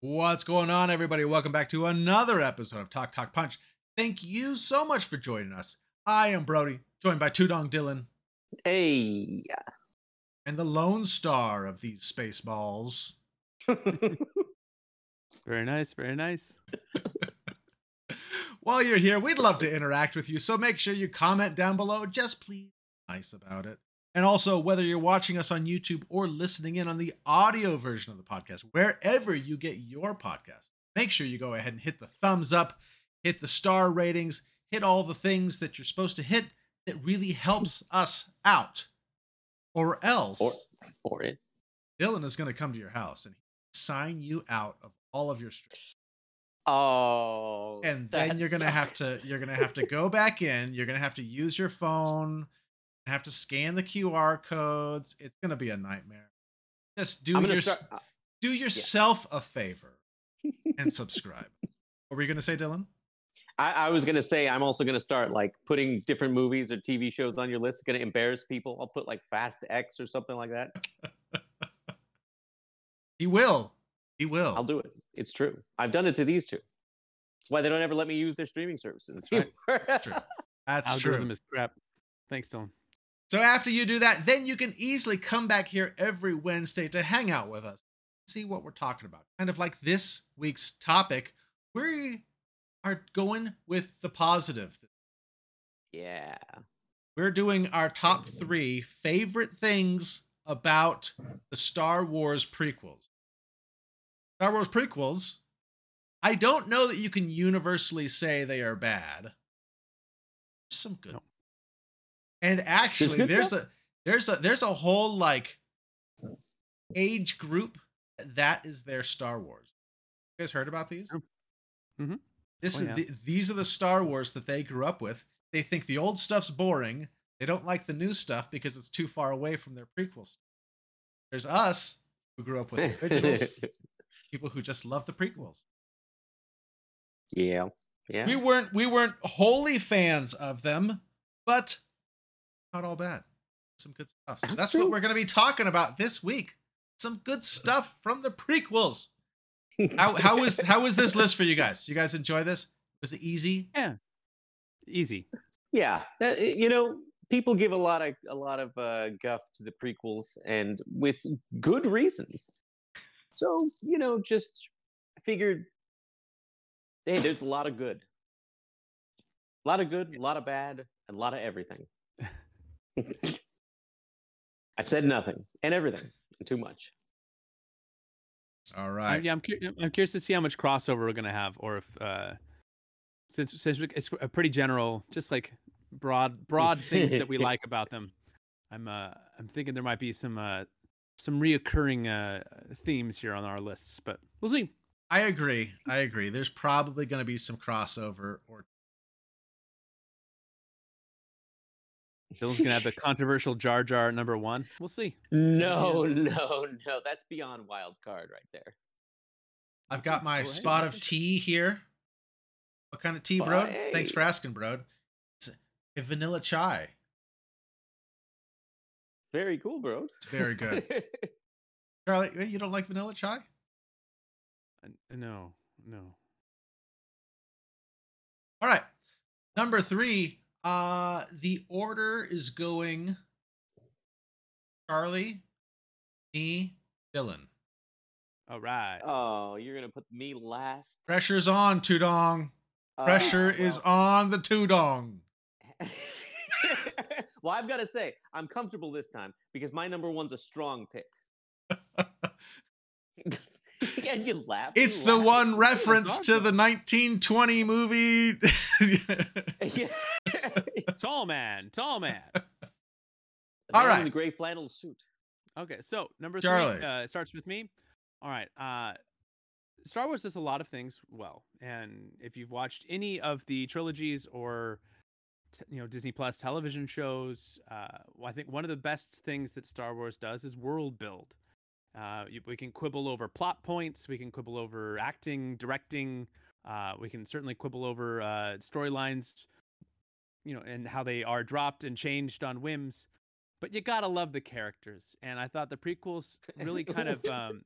What's going on, everybody? Welcome back to another episode of Talk Talk Punch. Thank you so much for joining us. I am Brody, joined by Tudong Dylan Hey. and the lone star of these space balls. Very nice, very nice. While you're here, we'd love to interact with you, so make sure you comment down below. Just please be nice about it. And also, whether you're watching us on YouTube or listening in on the audio version of the podcast, wherever you get your podcast, make sure you go ahead and hit the thumbs up, hit the star ratings, hit all the things that you're supposed to hit that really helps us out. Or else, or or it. Dylan is going to come to your house and sign you out of all of your streams. Oh. and then you're gonna have to you're gonna have to go back in you're gonna have to use your phone have to scan the qr codes it's gonna be a nightmare just do your start. uh, do yourself a favor and subscribe what were you gonna say dylan I, I was gonna say I'm also gonna start like putting different movies or TV shows on your list. It's gonna embarrass people. I'll put like Fast X or something like that. he will he will I'll do it. It's true. I've done it to these two. That's why they don't ever let me use their streaming services. That's True. that's Algorithm true is crap. Thanks, Dylan. So after you do that then you can easily come back here every wednesday to hang out with us see what we're talking about kind of like this week's topic we are going with the positive yeah. we're doing our top mm-hmm. three favorite things about the Star Wars prequels. Star Wars prequels, I don't know that you can universally say they are bad. Some good. No. And actually, there's stuff? a there's a there's a whole like age group that is their Star Wars. You guys heard about these? Sure. Mhm. This Oh, is the, these are the Star Wars that they grew up with. They think the old stuff's boring. They don't like the new stuff because it's too far away from their prequels. There's us who grew up with originals, people who just love the prequels. yeah. Yeah. We weren't we weren't wholly fans of them, but not all bad. Some good stuff. So That's that's what we're going to be talking about this week. Some good stuff from the prequels. How how was how was this list for you guys? You guys enjoy this? Was it easy? Yeah, easy. yeah that- you know people give a lot of a lot of uh, guff to the prequels and with good reasons so you know just figured hey there's a lot of good a lot of good a lot of bad and a lot of everything i've said nothing and everything and too much All right. Right. yeah, I'm, cur- I'm curious to see how much crossover we're gonna have, or if uh, since since it's a pretty general, just like broad broad things that we like about them. I'm uh I'm thinking there might be some uh some reoccurring uh themes here on our lists, but we'll see. I agree. I agree. There's probably going to be some crossover or Dylan's gonna have the controversial Jar Jar number one. We'll see. no no no that's beyond wild card right there I've got my Right. spot of tea here. What kind of tea, bro? Thanks for asking, bro. It's a vanilla chai. very cool bro It's very good. Charlie, eh, you don't like vanilla chai? No, no. All right. Number three. Uh the order is going Charlie, me, Dylan. All right. Oh, you're gonna put me last. Pressure's on, Tudong. Pressure Oh, is on the Tudong. well, I've got to say, I'm comfortable this time because my number one's a strong pick. and you laugh. you It's the laugh. one reference to the 1920 movie. Tall man, tall man. All right. In the gray flannel suit. Okay, so number Charlie. three uh, starts with me. All right. Uh, Star Wars does a lot of things well, and if you've watched any of the trilogies or t- you know Disney Plus television shows, uh, I think one of the best things that Star Wars does is world build. Uh, we can quibble over plot points, we can quibble over acting, directing, uh, we can certainly quibble over uh, storylines, you know, and how they are dropped and changed on whims. But you gotta love the characters, and I thought the prequels really kind of um,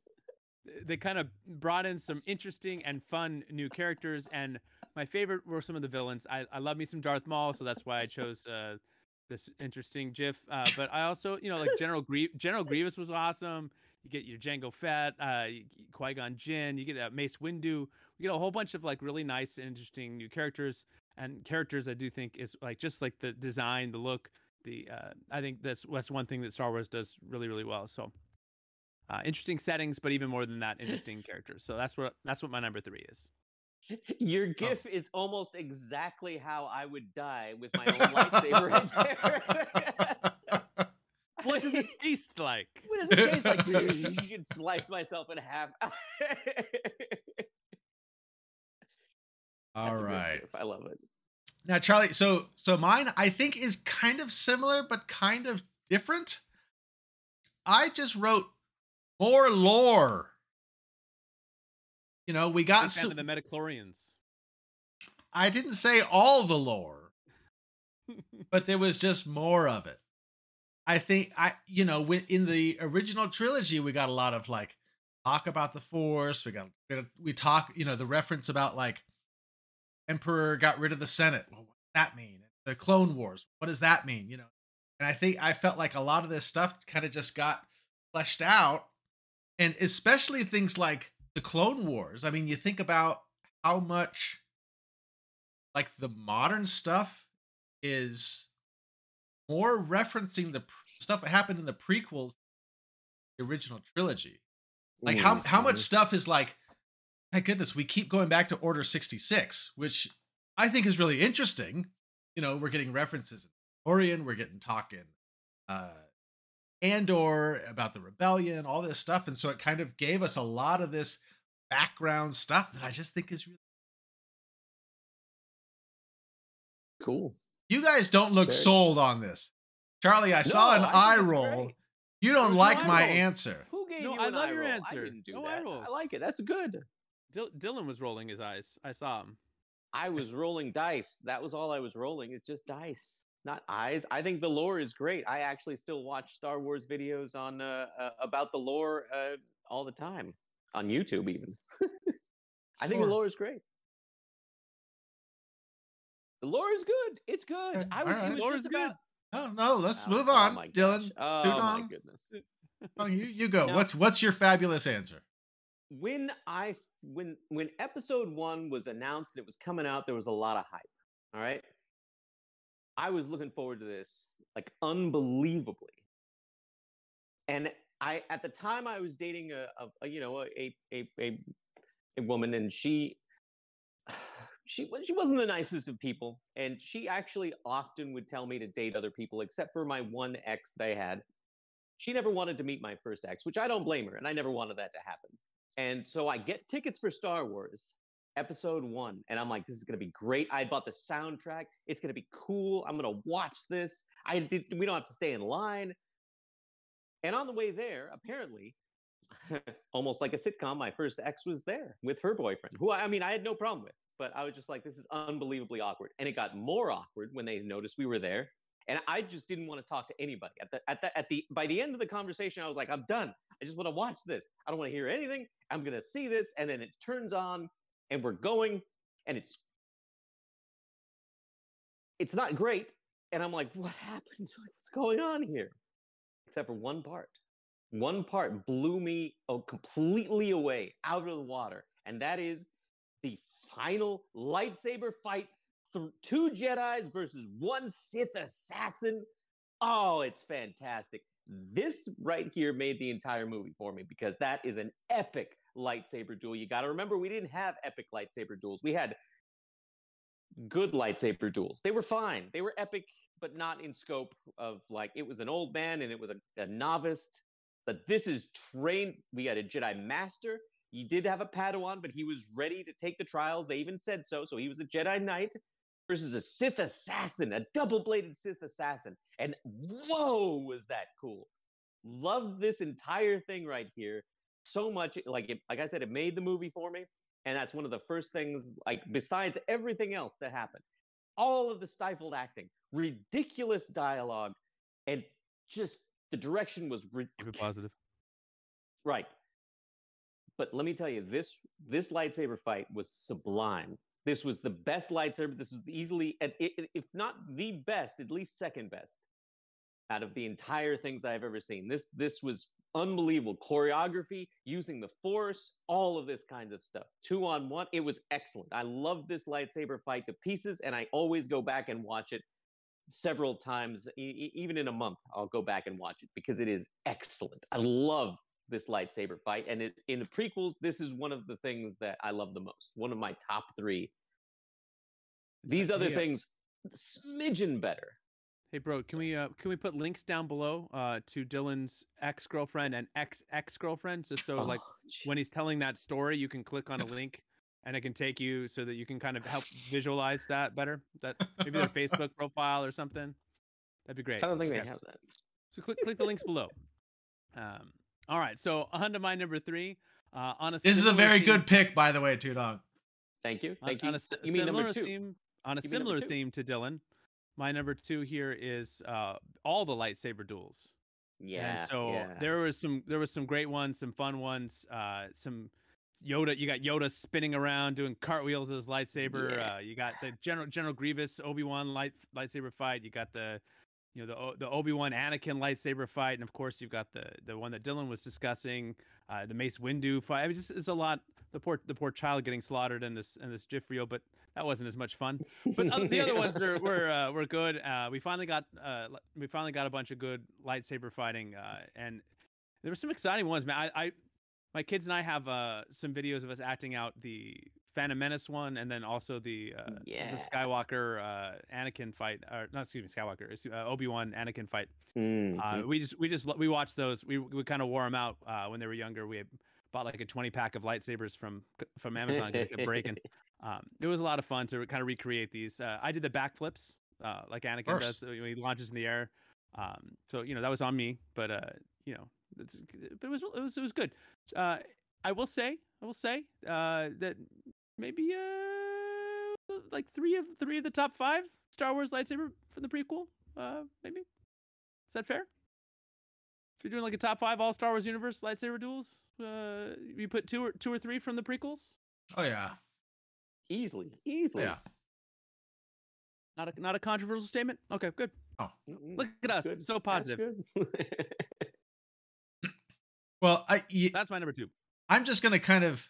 they kind of brought in some interesting and fun new characters. And my favorite were some of the villains. I, I love me some Darth Maul, so that's why I chose uh, this interesting GIF. Uh, but I also, you know, like General Grie- General Grievous was awesome. You get your Jango Fett, uh, Qui Gon Jinn. You get uh, Mace Windu. We get a whole bunch of like really nice and interesting new characters and characters. I do think is like just like the design, the look, the. Uh, I think that's that's one thing that Star Wars does really really well. So. Uh, interesting settings, but even more than that, interesting characters. So that's what that's what my number three is. Your GIF oh. is almost exactly how I would die with my own lightsaber what does it taste like? What does it taste like? you can slice myself in half. All right. I love it. Now, Charlie, so so mine I think is kind of similar but kind of different. I just wrote more lore. You know, we got so, the Midi-chlorians. I didn't say all the lore, but there was just more of it. I think I, you know, in the original trilogy, we got a lot of like talk about the Force. We got we talk, you know, the reference about like Emperor got rid of the Senate. Well, what does that mean? The Clone Wars. What does that mean? You know, and I think I felt like a lot of this stuff kind of just got fleshed out, and especially things like the Clone Wars. I mean, you think about how much like the modern stuff is more referencing the stuff that happened in the prequels, the original trilogy. Like how how much stuff is like, my goodness, we keep going back to Order sixty six, which I think is really interesting. You know, we're getting references in Orion, we're getting talking uh Andor about the rebellion, all this stuff, and so it kind of gave us a lot of this background stuff that I just think is really cool. You guys don't look Very sold on this. Charlie, I no, saw an I eye roll. You don't like my roll. answer. Who gave no, you I love your roll? answer. I didn't do no that. I like it. That's good. D- Dylan was rolling his eyes. I saw him. I was rolling dice. That was all I was rolling. It's just dice, not eyes. I think the lore is great. I actually still watch Star Wars videos on uh, uh, about the lore uh, all the time on YouTube, even. I think the lore is great. The lore is good. It's good. Okay. I would, right. it was lore just about. No, no. Let's oh, move on, oh Dylan. Oh my goodness. oh, you you go. No. What's what's your fabulous answer? When I when when episode one was announced and it was coming out, there was a lot of hype. All right. I was looking forward to this like unbelievably. And I at the time I was dating a, a, a you know a, a a a woman and she she she wasn't the nicest of people, and she actually often would tell me to date other people, except for my one ex they had. She never wanted to meet my first ex, which I don't blame her, and I never wanted that to happen. And so I get tickets for Star Wars episode one, and I'm like, this is gonna be great. I bought the soundtrack; it's gonna be cool. I'm gonna watch this. I did. We don't have to stay in line. And on the way there, apparently, almost like a sitcom, my first ex was there with her boyfriend, who I mean I had no problem with but I was just like, this is unbelievably awkward. And it got more awkward when they noticed we were there. And I just didn't want to talk to anybody. At the at the at the by the end of the conversation, I was like, I'm done. I just want to watch this. I don't want to hear anything. I'm gonna see this. And then it turns on and we're going, and it's it's not great. And I'm like, what happened? What's going on here? Except for one part. One part blew me completely away out of the water. And that is the final lightsaber fight th- two Jedi's versus one Sith assassin. Oh, it's fantastic. This right here made the entire movie for me because that is an epic lightsaber duel. You got to remember, we didn't have epic lightsaber duels. We had good lightsaber duels. They were fine. They were epic, but not in scope of like it was an old man and it was a, a novice. But this is trained. We had a Jedi Master he did have a Padawan, but he was ready to take the trials. They even said so. So he was a Jedi Knight versus a Sith assassin, a double bladed Sith assassin. And whoa, was that cool! Loved this entire thing right here so much. Like it, like I said, it made the movie for me. And that's one of the first things, like besides everything else that happened, all of the stifled acting, ridiculous dialogue, and just the direction was ridiculous. positive. Right but let me tell you, this this lightsaber fight was sublime. This was the best lightsaber. This was easily, if not the best, at least second best out of the entire things I've ever seen. This this was unbelievable choreography, using the force, all of this kinds of stuff. Two on one, it was excellent. I love this lightsaber fight to pieces, and I always go back and watch it several times, e- even in a month. I'll go back and watch it because it is excellent. I love this lightsaber fight, and it, in the prequels, this is one of the things that I love the most. One of my top three. These other Yeah. things, smidgen better. Hey, bro, can we uh, can we put links down below uh, to Dylan's ex girlfriend and ex ex girlfriend, just so like Oh, when he's telling that story, you can click on a link and it can take you so that you can kind of help visualize that better. That maybe their Facebook profile or something. That'd be great. I don't think Yeah. they have that. So click click the links below. Um, all right, so on to my number three. Uh, on a This is a very theme- good pick, by the way, Two Dog. Thank you. on- Thank on you. a you mean number similar two? Theme, on a You similar theme to Dylan, my number two here is uh, all the lightsaber duels. Yeah. And so yeah. there was some there was some great ones, some fun ones, uh, some Yoda. You got Yoda spinning around doing cartwheels with his lightsaber. Yeah. Uh, you got the General General Grievous Obi Wan light lightsaber fight. You got the you know the the Obi Wan Anakin lightsaber fight, and of course you've got the the one that Dylan was discussing, uh, the Mace Windu fight. I mean, just it's a lot. The poor the poor child getting slaughtered in this in this GIF reel, but that wasn't as much fun but the other ones are were uh, were good. Uh, we finally got uh, we finally got a bunch of good lightsaber fighting, uh, and there were some exciting ones, man. I, I my kids and I have uh, some videos of us acting out the Phantom Menace one, and then also the uh, Yeah. the Skywalker uh, Anakin fight, or not excuse me, Skywalker, it's, uh, Obi Wan Anakin fight. Mhm. Uh, we just we just we watched those. We we kind of wore them out uh, when they were younger. We had bought like a 20 pack of lightsabers from from Amazon. 'cause they kept breaking. Um, it was a lot of fun to kind of recreate these. Uh, I did the backflips, uh, like Anakin does when he launches in the air. Um, so you know that was on me, but uh, you know, it's, but it was it was it was good. Uh, I will say, I will say uh, that maybe uh, like three of three of the top five Star Wars lightsaber from the prequel. Uh, maybe is that fair? If you're doing like a top five all Star Wars universe lightsaber duels, uh, you put two or two or three from the prequels. Oh yeah, easily, easily. yeah. Not a not a controversial statement. Okay, good. Mm-mm, Look at that's us, good, so positive. Well, I y- That's my number two. I'm just gonna kind of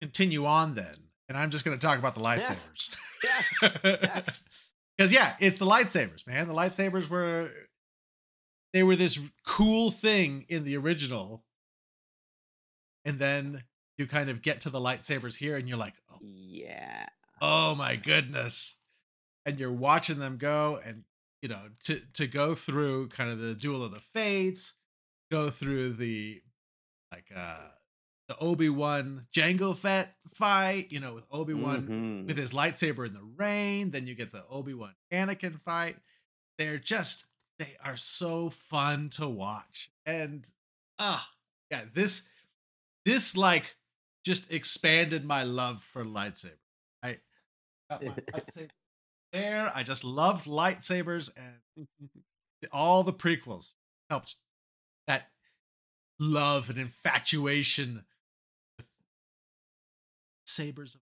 continue on then, and I'm just gonna talk about the lightsabers. yeah. Because yeah, it's the lightsabers, man. The lightsabers were they were this cool thing in the original, and then you kind of get to the lightsabers here, and you're like, oh, Yeah. oh my goodness, and you're watching them go, and you know to to go through kind of the duel of the fates, go through the like uh the Obi Wan Jango Fett fight, you know, with Obi Wan Mhm. with his lightsaber in the rain. Then you get the Obi Wan Anakin fight. They're just they are so fun to watch, and ah, yeah, this this like just expanded my love for lightsaber. I got my lightsaber there. I just loved lightsabers, and all the prequels helped that love and infatuation sabers. of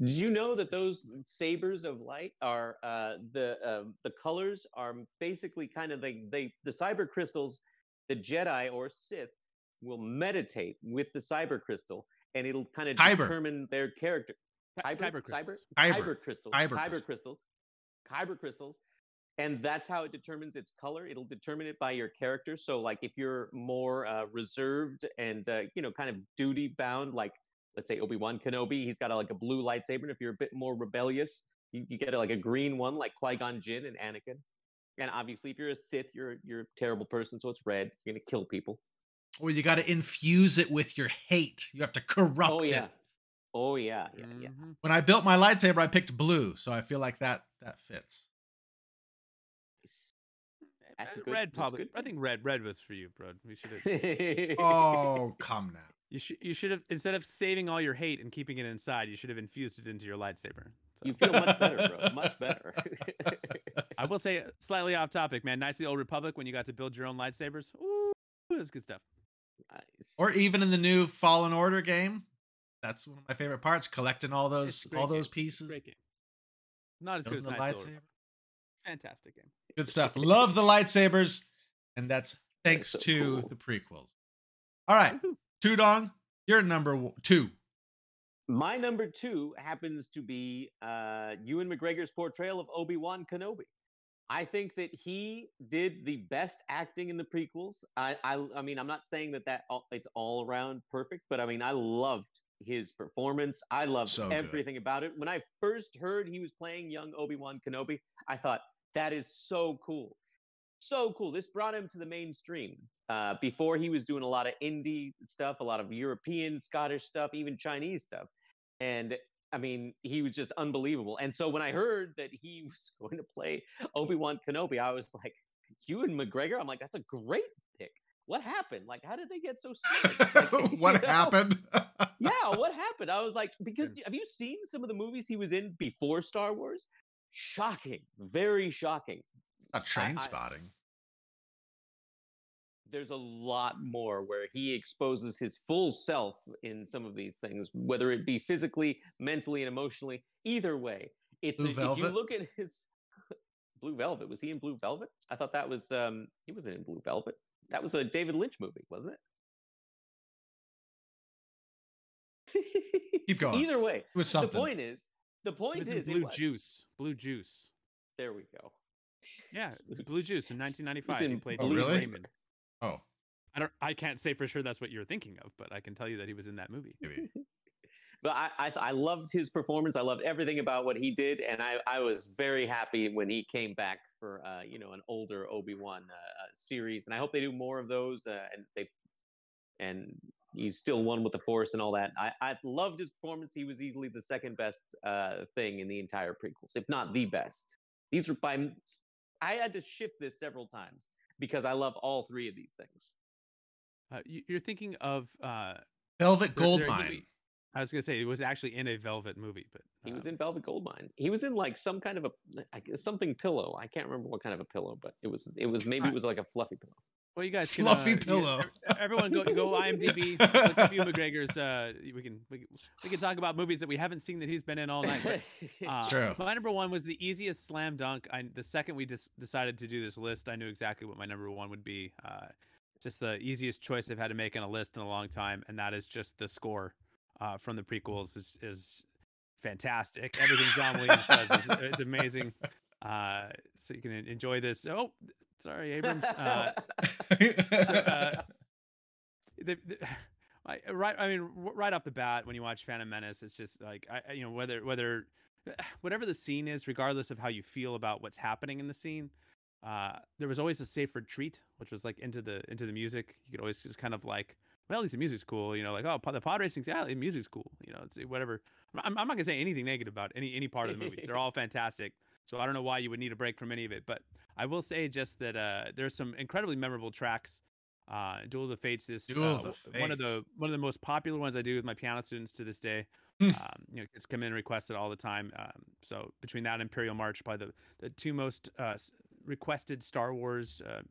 Did you know that those sabers of light are uh, the uh, the colors are basically kind of like they the cyber crystals. The Jedi or Sith will meditate with the cyber crystal, and it'll kind of Kyber. determine their character. Ky- Kyber, Kyber crystals. cyber, Kyber. kyber crystals, Kyber kyber crystals. crystals, kyber crystals, and that's how it determines its color. It'll determine it by your character. So, like, if you're more uh, reserved and uh, you know, kind of duty bound, like let's say Obi Wan Kenobi, he's got a, like a blue lightsaber. And if you're a bit more rebellious, you, you get a, like a green one, like Qui Gon Jinn and Anakin. And obviously, if you're a Sith, you're you're a terrible person, so it's red. You're gonna kill people. Or you got to infuse it with your hate. You have to corrupt oh yeah, it. oh yeah, yeah, yeah. Mhm. When I built my lightsaber, I picked blue, so I feel like that that fits. That's Uh, good- red probably. good. I think red red was for you, bro. We should have. Oh, come now. You should you should have instead of saving all your hate and keeping it inside, you should have infused it into your lightsaber. So, You feel much better, bro. Much better. I will say uh, slightly off topic, man. Knights of the Old Republic when you got to build your own lightsabers. Ooh, it was good stuff. Nice. Or even in the new Fallen Order game. That's one of my favorite parts, collecting all those It's a great all those pieces. Great game. Not as good as the Knights of the Old lightsaber. Republic. Fantastic game. Good stuff. Love the lightsabers. And that's thanks so to cool. the prequels. All right. Woohoo. Tudong, you're number two. My number two happens to be uh, Ewan McGregor's portrayal of Obi Wan Kenobi. I think that he did the best acting in the prequels. I, I, I mean, I'm not saying that that all, it's all around perfect, but I mean, I loved his performance. I loved So good. everything about it. When I first heard he was playing young Obi Wan Kenobi, I thought that is so cool, so cool. This brought him to the mainstream. Uh, before he was doing a lot of indie stuff, a lot of European, Scottish stuff, even Chinese stuff, and I mean, he was just unbelievable. And so when I heard that he was going to play Obi Wan Kenobi, I was like, Ewan McGregor. I'm like, that's a great pick. What happened? Like, how did they get so smart? Like, what know? happened? Yeah, what happened? I was like, because have you seen some of the movies he was in before Star Wars? Shocking, very shocking. A Trainspotting. There's a lot more where he exposes his full self in some of these things, whether it be physically, mentally, and emotionally. Either way, it's Blue a- if you look at his Blue Velvet. Was he in Blue Velvet? I thought that was um he wasn't in Blue Velvet. That was a David Lynch movie, wasn't it? Keep going. Either way, It was the point is, the It point was in is, it Blue was- Juice. Blue Juice. There we go. Yeah, Blue Juice in 1995. in He played Oh, Lee really? Raymond. Oh, I don't. I can't say for sure that's what you're thinking of, but I can tell you that he was in that movie. maybe. But I, I, I loved his performance. I loved everything about what he did, and I, I was very happy when he came back for, uh, you know, an older Obi Wan uh, uh, series. And I hope they do more of those. Uh, and they, and he's still one with the Force and all that. I, I loved his performance. He was easily the second best uh, thing in the entire prequels, if not the best. These are by. I had to shift this several times because I love all three of these things. Uh, you, you're thinking of. Uh, Velvet there- there- Goldmine. I was gonna say it was actually in a Velvet movie, but He was um, in Velvet Goldmine. He was in like some kind of a something pillow. I can't remember what kind of a pillow, but it was it was maybe it was like a fluffy pillow. Well, you guys can, Fluffy uh, pillow. ev- everyone go go IMDb. look up Ewan McGregor's. Uh, we can we, can- we can talk about movies that we haven't seen that he's been in all night. But, uh, True. My number one was the easiest slam dunk. I, the second we just decided to do this list, I knew exactly what my number one would be. Uh, just the easiest choice I've had to make in a list in a long time, and that is just the score uh, from the prequels is is fantastic. Everything John Williams does is, is amazing. Uh, so you can enjoy this. Oh, sorry, Abrams. Uh, uh, the, the, I, right i mean right off the bat when you watch phantom menace it's just like I, I- you know whether whether whatever the scene is regardless of how you feel about what's happening in the scene uh there was always a safe retreat which was like into the into the music. You could always just kind of like well at least the music's cool you know like oh the pod racing's yeah the music's cool you know it's whatever. I'm, I'm not gonna say anything negative about any any part of the movies. They're all fantastic so i don't know why you would need a break from any of it but i will say just that uh there's some incredibly memorable tracks uh, Duel of the Fates is uh, the w- one of the one of the most popular ones I do with my piano students to this day. Hmm. um, you know, it's come in and requested all the time. Um, so between that and Imperial March, probably the the two most uh, requested Star Wars uh,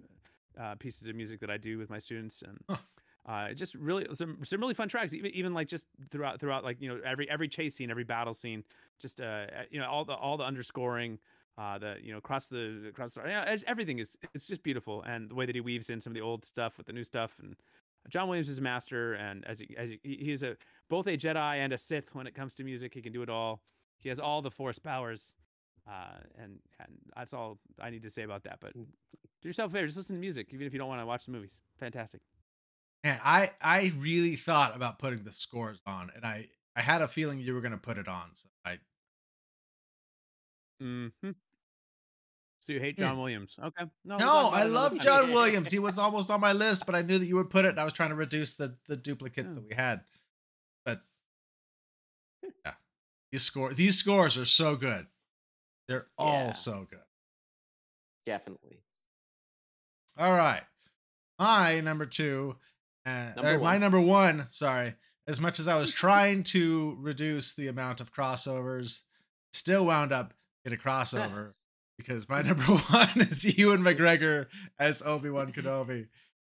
uh, pieces of music that I do with my students, and Huh. uh, just really some some really fun tracks. Even even like just throughout throughout like you know every every chase scene, every battle scene, just uh you know all the all the underscoring uh the you know across the across the, yeah, it's- everything is it's just beautiful. And the way that he weaves in some of the old stuff with the new stuff and John Williams is a master and as he, as he, he- he's a both a Jedi and a Sith when it comes to music. He can do it all. He has all the force powers uh and and that's all I need to say about that. But do yourself a favor just listen to music even if you don't want to watch the movies. Fantastic. And I I really thought about putting the scores on, and I I had a feeling you were gonna put it on. So I hmm so you hate Yeah. John Williams okay no no, I love. John Williams. He was almost on my list, but I knew that you would put it, and I was trying to reduce the the duplicates Yeah. that we had. But yeah, these score these scores are so good. They're all Yeah. so good. Definitely. All right. My number two, uh, Number my number one, sorry. As much as I was trying to reduce the amount of crossovers, still wound up in a crossover because my number one is Ewan McGregor as Obi Wan mm-hmm. Kenobi.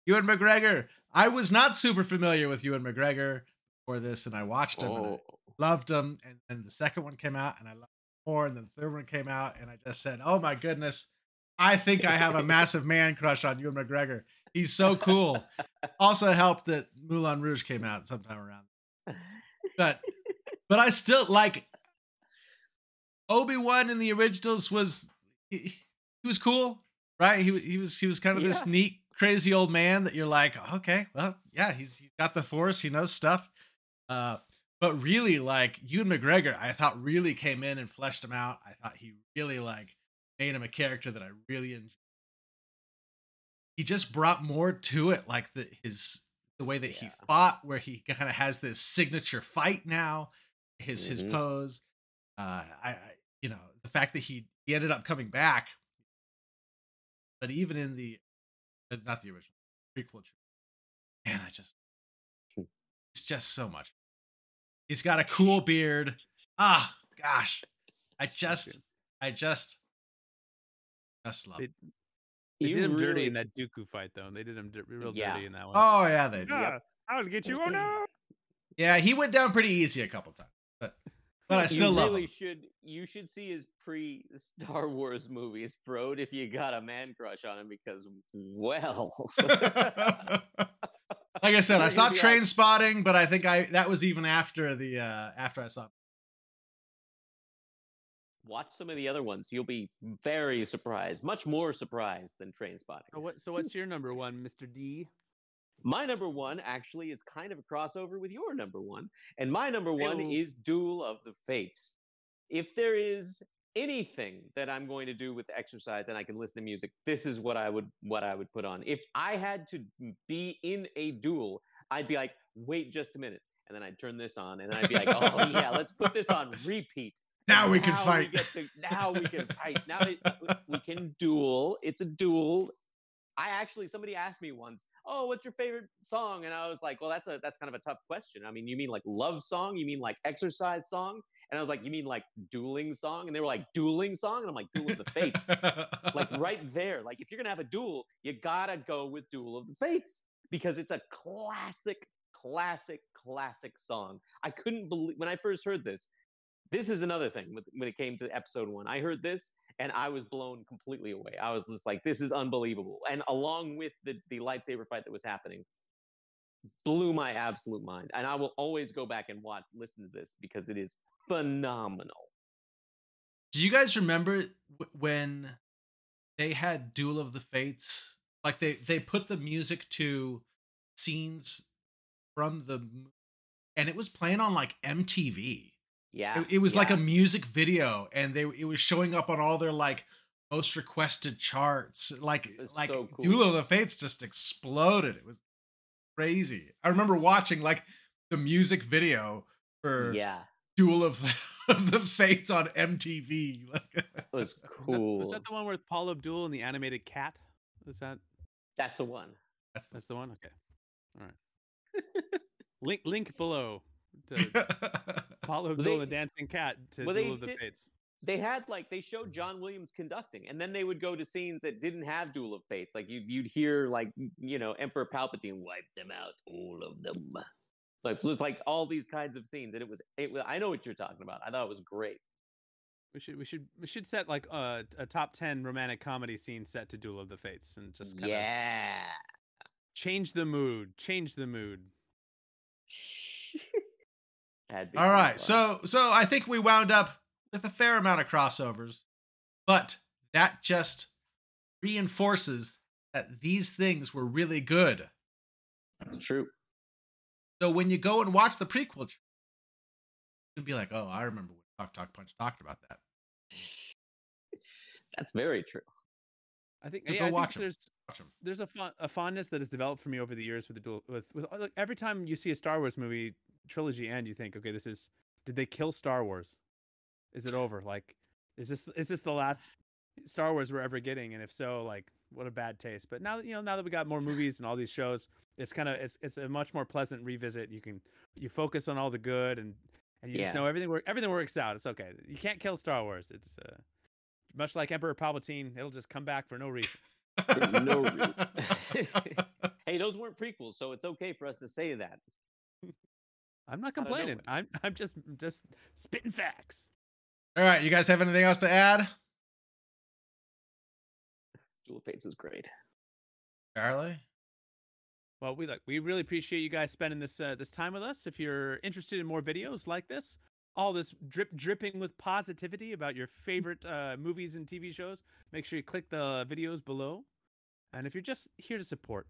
Ewan McGregor I was not super familiar with Ewan McGregor for this, and I watched him and I Oh, loved him. And then the second one came out, and I loved him more. And then the third one came out, and I just said, "Oh my goodness, I think I have a massive man crush on Ewan McGregor. He's so cool." also helped that Moulin Rouge came out sometime around, but but I still like Obi Wan in the originals was he, he was cool, right? He he was he was kind of this neat, crazy old man that you're like, okay, well, yeah, he's he's got the force, he knows stuff. Uh, but really, like Ewan McGregor, I thought really came in and fleshed him out. I thought he really like made him a character that I really enjoyed. He just brought more to it, like the his the way that he fought, where he kind of has this signature fight now, his his Mhm. pose. Uh, I, I you know the fact that he he ended up coming back, but even in the uh, not the original prequel, man, I just Hmm. it's just so much. He's got a cool beard. Ah, gosh, I just. I just just love. They, it. they You did him dirty in that Dooku fight, though. and They did him di- real Yeah. dirty in that one. Oh yeah, they do. yeah, I'll get you. Oh no! Yeah, he went down pretty easy a couple times, but but I still you love really him. should you should see his pre Star Wars movies, bro, if you got a man crush on him because well like I said, I saw Train like- Spotting, but I think I that was even after the uh after I saw. watch some of the other ones. You'll be very surprised, much more surprised than Trainspotting. So what? So what's your number one, Mr. D? My number one actually is kind of a crossover with your number one, and my number one is Duel of the Fates. If there is anything that I'm going to do with exercise and I can listen to music, this is what I would what I would put on. If I had to be in a duel, I'd be like, wait just a minute, and then I'd turn this on, and I'd be like, oh yeah, let's put this on repeat. Now we can fight. get to- now we can fight. Now we can duel. It's a duel. I actually somebody asked me once, "Oh, what's your favorite song?" And I was like, "Well, that's a that's kind of a tough question. I mean, you mean like love song? You mean like exercise song?" And I was like, "You mean like dueling song?" And they were like, "Dueling song?" And I'm like, "Duel of the Fates." like right there. Like if you're gonna have a duel, you gotta go with Duel of the Fates because it's a classic, classic, classic song. I couldn't believe when I first heard this. This is another thing with, when it came to episode one. I heard this and I was blown completely away. I was just like, this is unbelievable. And along with the, the lightsaber fight that was happening, blew my absolute mind. And I will always go back and watch, listen to this because it is phenomenal. Do you guys remember when they had Duel of the Fates? Like they they put the music to scenes from the and it was playing on like MTV. Yeah. It, it was like a music video and they it was showing up on all their like most requested charts. Like like so cool. Duel of the Fates just exploded. It was crazy. I remember watching like the music video for Yeah. Duel of the, of the Fates on MTV. Like, It was Was that- cool. Was that the one with Paula Abdul and the animated cat? Is that That's the one. that's the- that's the one? Okay. All right. link link below to Abdul they- the dancing cat to well, Duel of the did- Fates. They had like they showed John Williams conducting, and then they would go to scenes that didn't have Duel of Fates. Like you'd you'd hear like you know Emperor Palpatine wipe them out, all of them. Like was like all these kinds of scenes, and it was it was. I know what you're talking about. I thought it was great. We should we should we should set like uh, a top ten romantic comedy scene set to Duel of the Fates and just kind of yeah. change the mood. Change the mood. That'd be All fun. So so I think we wound up with a fair amount of crossovers, but that just reinforces that these things were really good. That's true. So when you go and watch the prequel, you can be like, "Oh, I remember when Talk Talk Punch talked about that." That's very true. I think So yeah, go I think watch 'em. there's There's a fun, a fondness that has developed for me over the years with the dual with with like, every time you see a Star Wars movie trilogy end, you think, okay, this is did they kill Star Wars? Is it over? Like, is this is this the last Star Wars we're ever getting? And if so, like, what a bad taste. But now that you know, now that we got more movies and all these shows, it's kind of it's it's a much more pleasant revisit. You can you focus on all the good and and you Yeah. just know everything work everything works out. It's okay. You can't kill Star Wars. It's uh, much like Emperor Palpatine. It'll just come back for no reason. There's no reason. Hey, those weren't prequels, so it's okay for us to say that. I'm not complaining. I'm I'm just just spitting facts. All right, you guys have anything else to add? Duel Fates is great. Charlie? Well, we like we really appreciate you guys spending this uh, this time with us. If you're interested in more videos like this, all this drip dripping with positivity about your favorite uh, movies and TV shows, make sure you click the videos below. And if you're just here to support,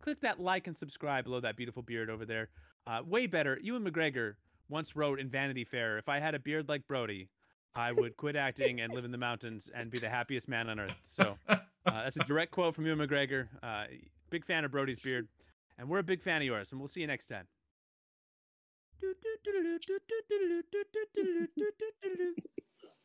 click that like and subscribe below that beautiful beard over there. Uh, way better. Ewan McGregor once wrote in Vanity Fair, "If I had a beard like Brody, I would quit acting and live in the mountains and be the happiest man on earth." So uh, that's a direct quote from Ewan McGregor. Uh, big fan of Brody's beard, and we're a big fan of yours. And we'll see you next time.